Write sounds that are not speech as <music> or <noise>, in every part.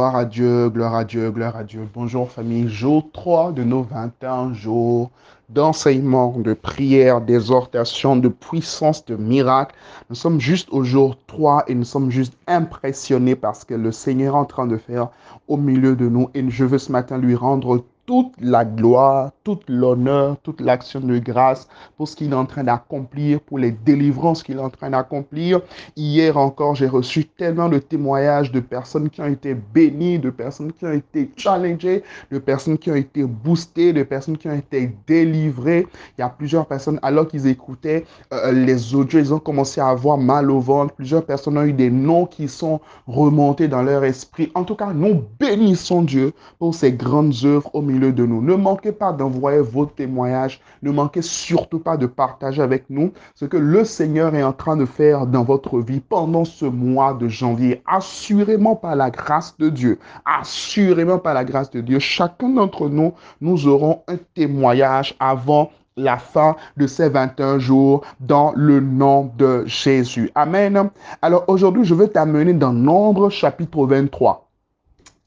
Gloire à Dieu, gloire à Dieu, gloire à Dieu. Bonjour famille, jour 3 de nos 21 jours d'enseignement, de prière, d'exhortation, de puissance, de miracle. Nous sommes juste au jour 3 et nous sommes juste impressionnés parce que le Seigneur est en train de faire au milieu de nous et je veux ce matin lui rendre toute la gloire, toute l'honneur, toute l'action de grâce pour ce qu'il est en train d'accomplir, pour les délivrances qu'il est en train d'accomplir. Hier encore, j'ai reçu tellement de témoignages de personnes qui ont été bénies, de personnes qui ont été challengées, de personnes qui ont été boostées, de personnes qui ont été délivrées. Il y a plusieurs personnes, alors qu'ils écoutaient euh, les audios, ils ont commencé à avoir mal au ventre. Plusieurs personnes ont eu des noms qui sont remontés dans leur esprit. En tout cas, nous bénissons Dieu pour ses grandes œuvres au milieu de nous. Ne manquez pas d'envoyer vos témoignages. Ne manquez surtout pas de partager avec nous ce que le Seigneur est en train de faire dans votre vie pendant ce mois de janvier. Assurément par la grâce de Dieu. Assurément par la grâce de Dieu. Chacun d'entre nous, nous aurons un témoignage avant la fin de ces 21 jours dans le nom de Jésus. Amen. Alors aujourd'hui, je vais t'amener dans Nombre chapitre 23.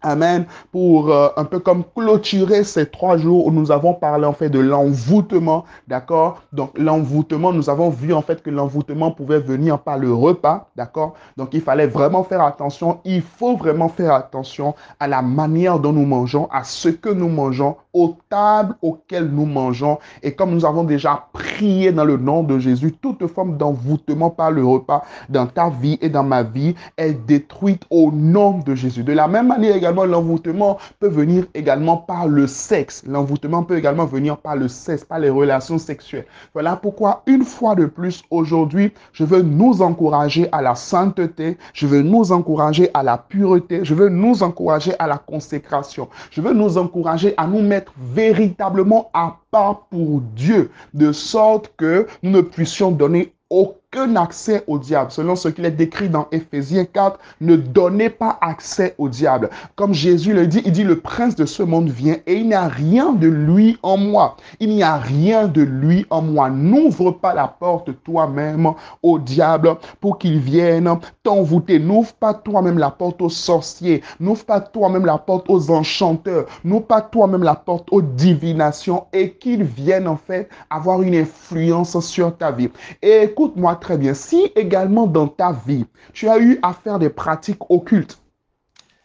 Amen. Pour euh, un peu comme clôturer ces trois jours où nous avons parlé en fait de l'envoûtement, d'accord? Donc l'envoûtement, nous avons vu en fait que l'envoûtement pouvait venir par le repas, d'accord? Donc il fallait vraiment faire attention, il faut vraiment faire attention à la manière dont nous mangeons, à ce que nous mangeons, aux tables auxquelles nous mangeons. Et comme nous avons déjà prié dans le nom de Jésus, toute forme d'envoûtement par le repas dans ta vie et dans ma vie est détruite au nom de Jésus. De la même manière également, l'envoûtement peut venir également par le sexe. L'envoûtement peut également venir par le sexe, par les relations sexuelles. Voilà pourquoi, une fois de plus, aujourd'hui, je veux nous encourager à la sainteté, je veux nous encourager à la pureté, je veux nous encourager à la consécration, je veux nous encourager à nous mettre véritablement à part pour Dieu, de sorte que nous ne puissions donner aucun accès au diable. Selon ce qu'il est décrit dans Éphésiens 4, ne donnez pas accès au diable. Comme Jésus le dit, il dit, le prince de ce monde vient et il n'y a rien de lui en moi. Il n'y a rien de lui en moi. N'ouvre pas la porte toi-même au diable pour qu'il vienne t'envoûter. N'ouvre pas toi-même la porte aux sorciers. N'ouvre pas toi-même la porte aux enchanteurs. N'ouvre pas toi-même la porte aux divinations et qu'il vienne en fait avoir une influence sur ta vie. Et écoute-moi très bien. Si également dans ta vie, tu as eu à faire des pratiques occultes,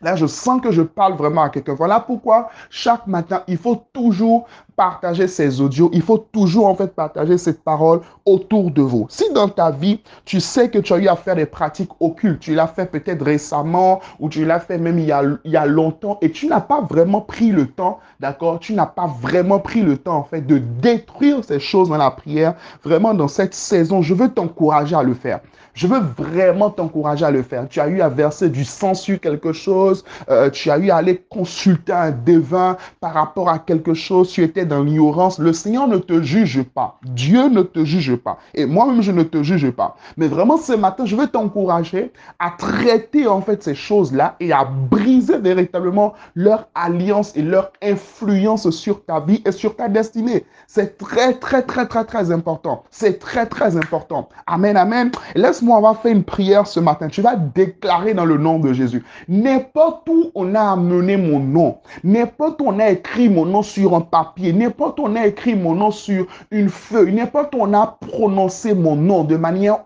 Là, je sens que je parle vraiment à quelqu'un. Voilà pourquoi chaque matin, il faut toujours partager ces audios. Il faut toujours en fait partager cette parole autour de vous. Si dans ta vie, tu sais que tu as eu à faire des pratiques occultes, tu l'as fait peut-être récemment ou tu l'as fait même il y, a, il y a longtemps et tu n'as pas vraiment pris le temps, d'accord Tu n'as pas vraiment pris le temps en fait de détruire ces choses dans la prière. Vraiment dans cette saison, je veux t'encourager à le faire. Je veux vraiment t'encourager à le faire. Tu as eu à verser du sang sur quelque chose, euh, tu as eu à aller consulter un devin par rapport à quelque chose, tu étais dans l'ignorance. Le Seigneur ne te juge pas. Dieu ne te juge pas. Et moi-même, je ne te juge pas. Mais vraiment, ce matin, je veux t'encourager à traiter en fait ces choses-là et à briser véritablement leur alliance et leur influence sur ta vie et sur ta destinée. C'est très, très, très, très, très important. C'est très, très important. Amen, amen. Laisse-moi faire une prière ce matin. Tu vas déclarer dans le nom de Jésus. N'importe où on a amené mon nom, n'importe où on a écrit mon nom sur un papier, n'importe où on a écrit mon nom sur une feuille, n'importe où on a prononcé mon nom de manière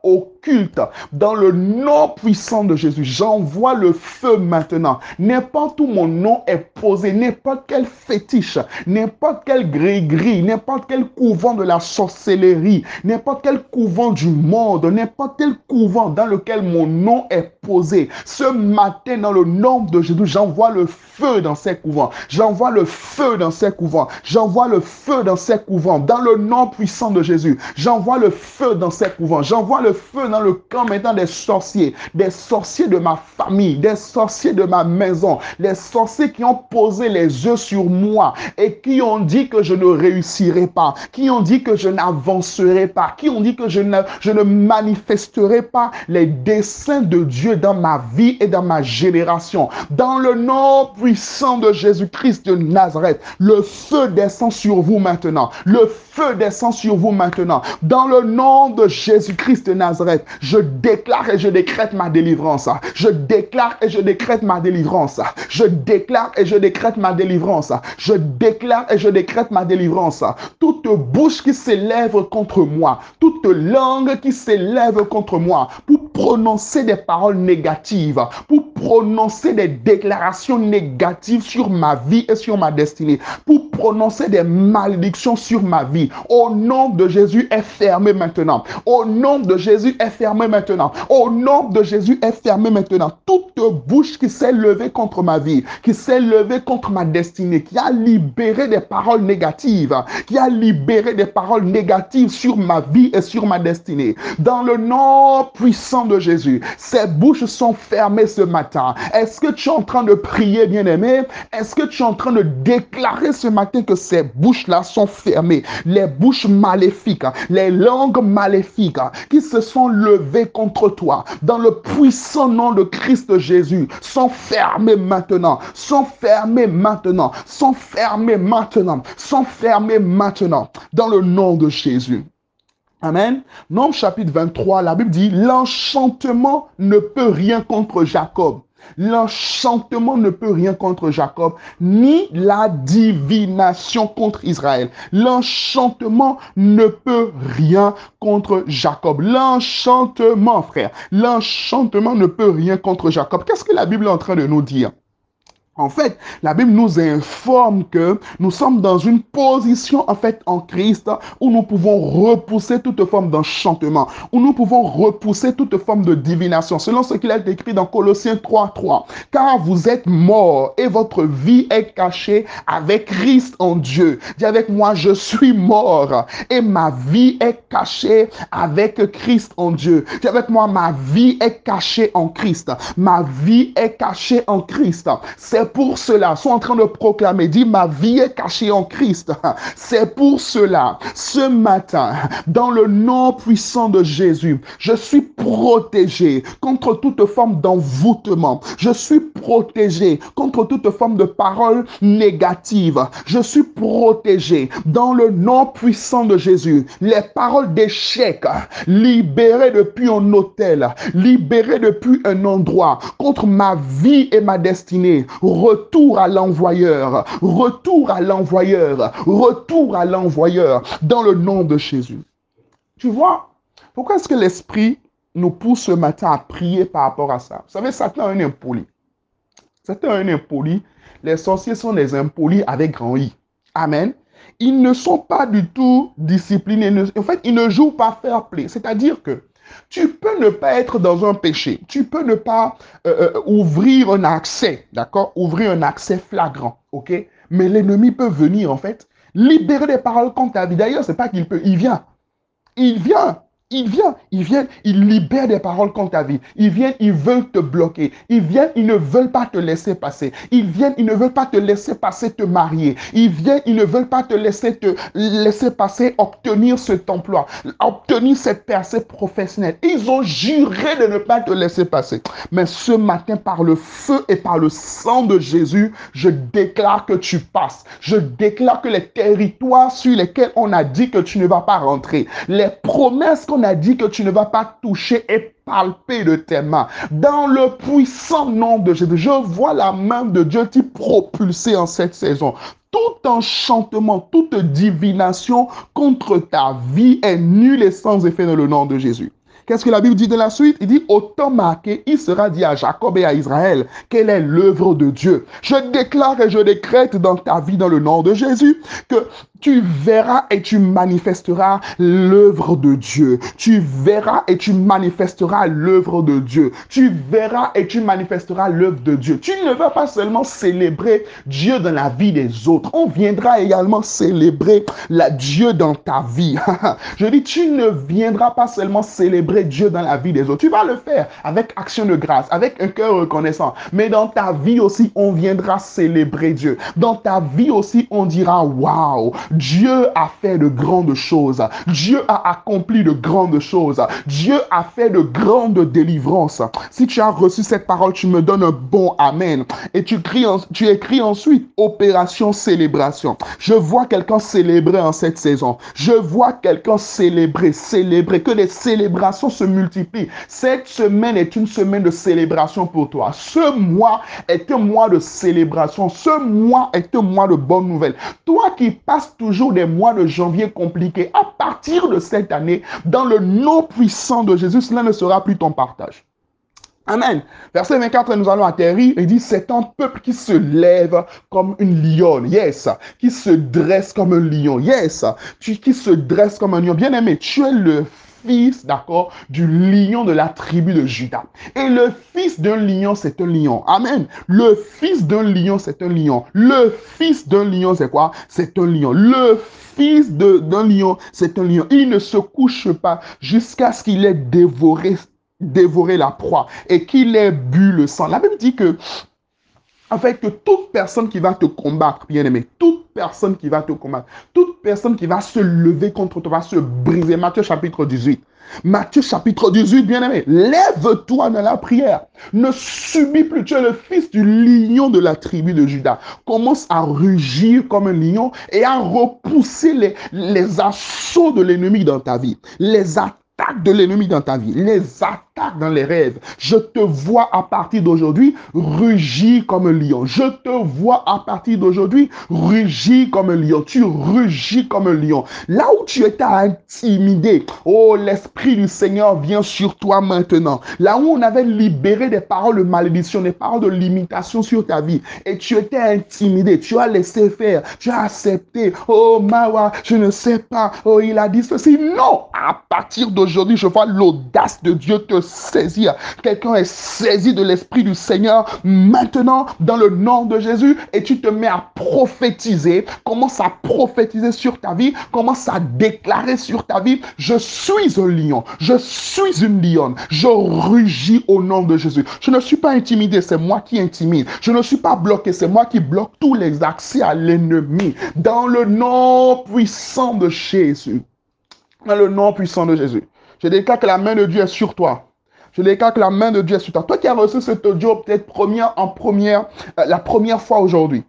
dans le nom puissant de Jésus, j'envoie le feu maintenant. N'importe où mon nom est posé, n'importe quel fétiche, n'importe quel gris-gris, n'importe quel couvent de la sorcellerie, n'importe quel couvent du monde, n'importe quel couvent dans lequel mon nom est posé. Ce matin, dans le nom de Jésus, j'envoie le feu dans ces couvents. J'envoie le feu dans ces couvents. J'envoie le feu dans ces couvents. Dans le nom puissant de Jésus, j'envoie le feu dans ces couvents. J'envoie le feu dans le camp maintenant des sorciers, des sorciers de ma famille, des sorciers de ma maison, les sorciers qui ont posé les yeux sur moi et qui ont dit que je ne réussirai pas, qui ont dit que je n'avancerai pas, qui ont dit que je ne, je ne manifesterai pas les desseins de Dieu Dans ma vie et dans ma génération. Dans le nom puissant de Jésus-Christ de Nazareth, le feu descend sur vous maintenant. Le feu descend sur vous maintenant. Dans le nom de Jésus-Christ de Nazareth, je déclare et je décrète ma délivrance. Je déclare et je décrète ma délivrance. Je déclare et je décrète ma délivrance. Je déclare et je décrète ma délivrance. Toute bouche qui s'élève contre moi, toute langue qui s'élève contre moi pour prononcer des paroles négatives, pour prononcer des déclarations négatives sur ma vie et sur ma destinée, pour prononcer des malédictions sur ma vie. Au nom de Jésus est fermé maintenant. Au nom de Jésus est fermé maintenant. Au nom de Jésus est fermé maintenant. Toute bouche qui s'est levée contre ma vie, qui s'est levée contre ma destinée, qui a libéré des paroles négatives, qui a libéré des paroles négatives sur ma vie et sur ma destinée. Dans le nom puissant de Jésus, ces bouches sont fermées ce matin. Est-ce que tu es en train de prier, bien-aimé? Est-ce que tu es en train de déclarer ce matin que ces bouches-là sont fermées? Les bouches maléfiques, les langues maléfiques qui se sont levées contre toi, dans le puissant nom de Christ Jésus, sont fermées maintenant, sont fermées maintenant, sont fermées maintenant, sont fermées maintenant, dans le nom de Jésus. Amen. Nombre chapitre 23, la Bible dit, l'enchantement ne peut rien contre Jacob. L'enchantement ne peut rien contre Jacob, ni la divination contre Israël. L'enchantement ne peut rien contre Jacob. L'enchantement, frère, l'enchantement ne peut rien contre Jacob. Qu'est-ce que la Bible est en train de nous dire? En fait, la Bible nous informe que nous sommes dans une position, en fait, en Christ, où nous pouvons repousser toute forme d'enchantement, où nous pouvons repousser toute forme de divination, selon ce qu'il a écrit dans Colossiens 3, 3. Car vous êtes morts et votre vie est cachée avec Christ en Dieu. Dis avec moi, je suis mort et ma vie est cachée avec Christ en Dieu. Dis avec moi, ma vie est cachée en Christ. Ma vie est cachée en Christ. Pour cela, sont en train de proclamer, dit ma vie est cachée en Christ. <laughs> C'est pour cela, ce matin, dans le nom puissant de Jésus, je suis protégé contre toute forme d'envoûtement. Je suis protégé contre toute forme de paroles négatives. Je suis protégé dans le nom puissant de Jésus. Les paroles d'échec, libérées depuis un hôtel, libérées depuis un endroit, contre ma vie et ma destinée retour à l'envoyeur, retour à l'envoyeur, retour à l'envoyeur, dans le nom de Jésus. Tu vois, pourquoi est-ce que l'Esprit nous pousse ce matin à prier par rapport à ça? Vous savez, Satan est un impoli. Satan est un impoli. Les sorciers sont des impolis avec grand I. Amen. Ils ne sont pas du tout disciplinés. En fait, ils ne jouent pas fair play. C'est-à-dire que tu peux ne pas être dans un péché. Tu peux ne pas euh, euh, ouvrir un accès, d'accord? Ouvrir un accès flagrant, ok? Mais l'ennemi peut venir, en fait, libérer des paroles contre ta vie. D'ailleurs, c'est pas qu'il peut, il vient. Il vient. Il vient, il vient, il libère des paroles contre ta vie. Ils viennent, ils veulent te bloquer. Ils viennent, ils ne veulent pas te laisser passer. Ils viennent, ils ne veulent pas te laisser passer te marier. Ils viennent, ils ne veulent pas te laisser te laisser passer obtenir cet emploi, obtenir cette percée professionnelle. Ils ont juré de ne pas te laisser passer. Mais ce matin, par le feu et par le sang de Jésus, je déclare que tu passes. Je déclare que les territoires sur lesquels on a dit que tu ne vas pas rentrer, les promesses qu'on a dit que tu ne vas pas toucher et palper de tes mains. Dans le puissant nom de Jésus, je vois la main de Dieu t'y propulser en cette saison. Tout enchantement, toute divination contre ta vie est nul et sans effet dans le nom de Jésus. Qu'est-ce que la Bible dit de la suite? Il dit, autant marqué, il sera dit à Jacob et à Israël, quelle est l'œuvre de Dieu? Je déclare et je décrète dans ta vie, dans le nom de Jésus, que tu verras et tu manifesteras l'œuvre de Dieu. Tu verras et tu manifesteras l'œuvre de Dieu. Tu verras et tu manifesteras l'œuvre de Dieu. Tu ne vas pas seulement célébrer Dieu dans la vie des autres. On viendra également célébrer la Dieu dans ta vie. <laughs> Je dis, tu ne viendras pas seulement célébrer Dieu dans la vie des autres. Tu vas le faire avec action de grâce, avec un cœur reconnaissant. Mais dans ta vie aussi, on viendra célébrer Dieu. Dans ta vie aussi, on dira, waouh, Dieu a fait de grandes choses. Dieu a accompli de grandes choses. Dieu a fait de grandes délivrances. Si tu as reçu cette parole, tu me donnes un bon Amen. Et tu, tu écris ensuite opération célébration. Je vois quelqu'un célébrer en cette saison. Je vois quelqu'un célébrer, célébrer, que les célébrations se multiplient. Cette semaine est une semaine de célébration pour toi. Ce mois est un mois de célébration. Ce mois est un mois de bonnes nouvelles. Toi qui passes toujours des mois de janvier compliqués, à partir de cette année, dans le nom puissant de Jésus, cela ne sera plus ton partage. Amen. Verset 24, nous allons atterrir. Il dit, c'est un peuple qui se lève comme une lionne. Yes. Qui se dresse comme un lion. Yes. Tu, qui se dresse comme un lion. Bien aimé, tu es le fils, d'accord, du lion de la tribu de Judas. Et le fils d'un lion, c'est un lion. Amen. Le fils d'un lion, c'est un lion. Le fils d'un lion, c'est quoi? C'est un lion. Le fils d'un lion, c'est un lion. Il ne se couche pas jusqu'à ce qu'il ait dévoré dévoré la proie et qu'il ait bu le sang. La Bible dit que, que toute personne qui va te combattre, bien aimé, toute personne qui va te combattre, toute personne qui va se lever contre toi, va se briser. Matthieu chapitre 18. Matthieu chapitre 18, bien aimé, lève-toi dans la prière. Ne subis plus, tu es le fils du lion de la tribu de Judas. Commence à rugir comme un lion et à repousser les, les assauts de l'ennemi dans ta vie. Les attaques de l'ennemi dans ta vie, les attaques dans les rêves. Je te vois à partir d'aujourd'hui rugir comme un lion. Je te vois à partir d'aujourd'hui rugir comme un lion. Tu rugis comme un lion. Là où tu étais intimidé, oh, l'Esprit du Seigneur vient sur toi maintenant. Là où on avait libéré des paroles de malédiction, des paroles de limitation sur ta vie, et tu étais intimidé, tu as laissé faire, tu as accepté. Oh, Mawa, je ne sais pas. Oh, il a dit ceci. Non, à partir d'aujourd'hui, Aujourd'hui, je vois l'audace de Dieu te saisir. Quelqu'un est saisi de l'Esprit du Seigneur maintenant dans le nom de Jésus et tu te mets à prophétiser. Commence à prophétiser sur ta vie. Commence à déclarer sur ta vie. Je suis un lion. Je suis une lionne. Je rugis au nom de Jésus. Je ne suis pas intimidé. C'est moi qui intimide. Je ne suis pas bloqué. C'est moi qui bloque tous les accès à l'ennemi. Dans le nom puissant de Jésus. Dans le nom puissant de Jésus. Je déclare que la main de Dieu est sur toi. Je déclare que la main de Dieu est sur toi. Toi qui as reçu cet audio peut-être première en première, euh, la première fois aujourd'hui.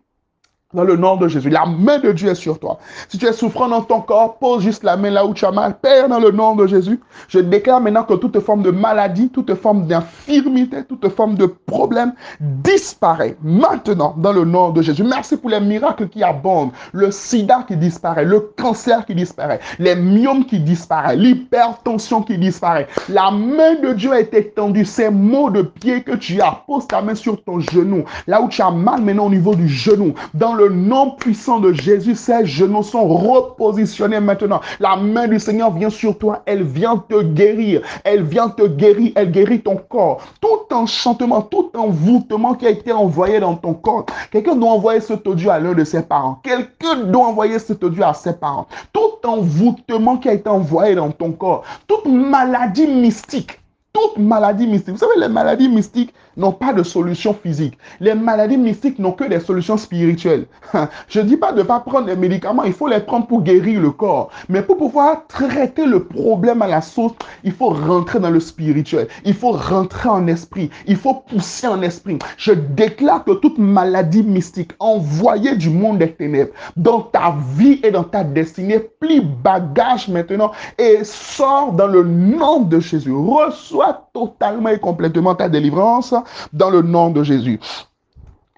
Dans le nom de Jésus, la main de Dieu est sur toi. Si tu es souffrant dans ton corps, pose juste la main là où tu as mal. Père, dans le nom de Jésus, je déclare maintenant que toute forme de maladie, toute forme d'infirmité, toute forme de problème disparaît maintenant dans le nom de Jésus. Merci pour les miracles qui abondent. Le sida qui disparaît, le cancer qui disparaît, les myomes qui disparaissent, l'hypertension qui disparaît. La main de Dieu est étendue. Ces mots de pied que tu as, pose ta main sur ton genou. Là où tu as mal maintenant au niveau du genou. Dans le le nom puissant de Jésus, ces genoux sont repositionnés maintenant. La main du Seigneur vient sur toi. Elle vient te guérir. Elle vient te guérir. Elle guérit ton corps. Tout enchantement, tout envoûtement qui a été envoyé dans ton corps. Quelqu'un doit envoyer cet audio à l'un de ses parents. Quelqu'un doit envoyer cet audio à ses parents. Tout envoûtement qui a été envoyé dans ton corps. Toute maladie mystique toute maladie mystique. Vous savez, les maladies mystiques n'ont pas de solution physique. Les maladies mystiques n'ont que des solutions spirituelles. <laughs> Je ne dis pas de ne pas prendre des médicaments, il faut les prendre pour guérir le corps. Mais pour pouvoir traiter le problème à la source, il faut rentrer dans le spirituel. Il faut rentrer en esprit. Il faut pousser en esprit. Je déclare que toute maladie mystique envoyée du monde des ténèbres dans ta vie et dans ta destinée, plie bagage maintenant et sort dans le nom de Jésus. Reçois totalement et complètement ta délivrance dans le nom de Jésus.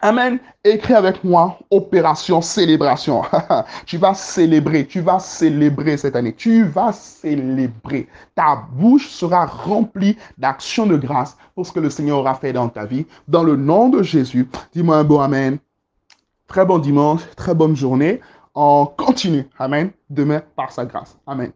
Amen. Écris avec moi, opération célébration. <laughs> tu vas célébrer, tu vas célébrer cette année. Tu vas célébrer. Ta bouche sera remplie d'actions de grâce pour ce que le Seigneur aura fait dans ta vie. Dans le nom de Jésus, dis-moi un bon Amen. Très bon dimanche, très bonne journée. On continue. Amen. Demain par sa grâce. Amen.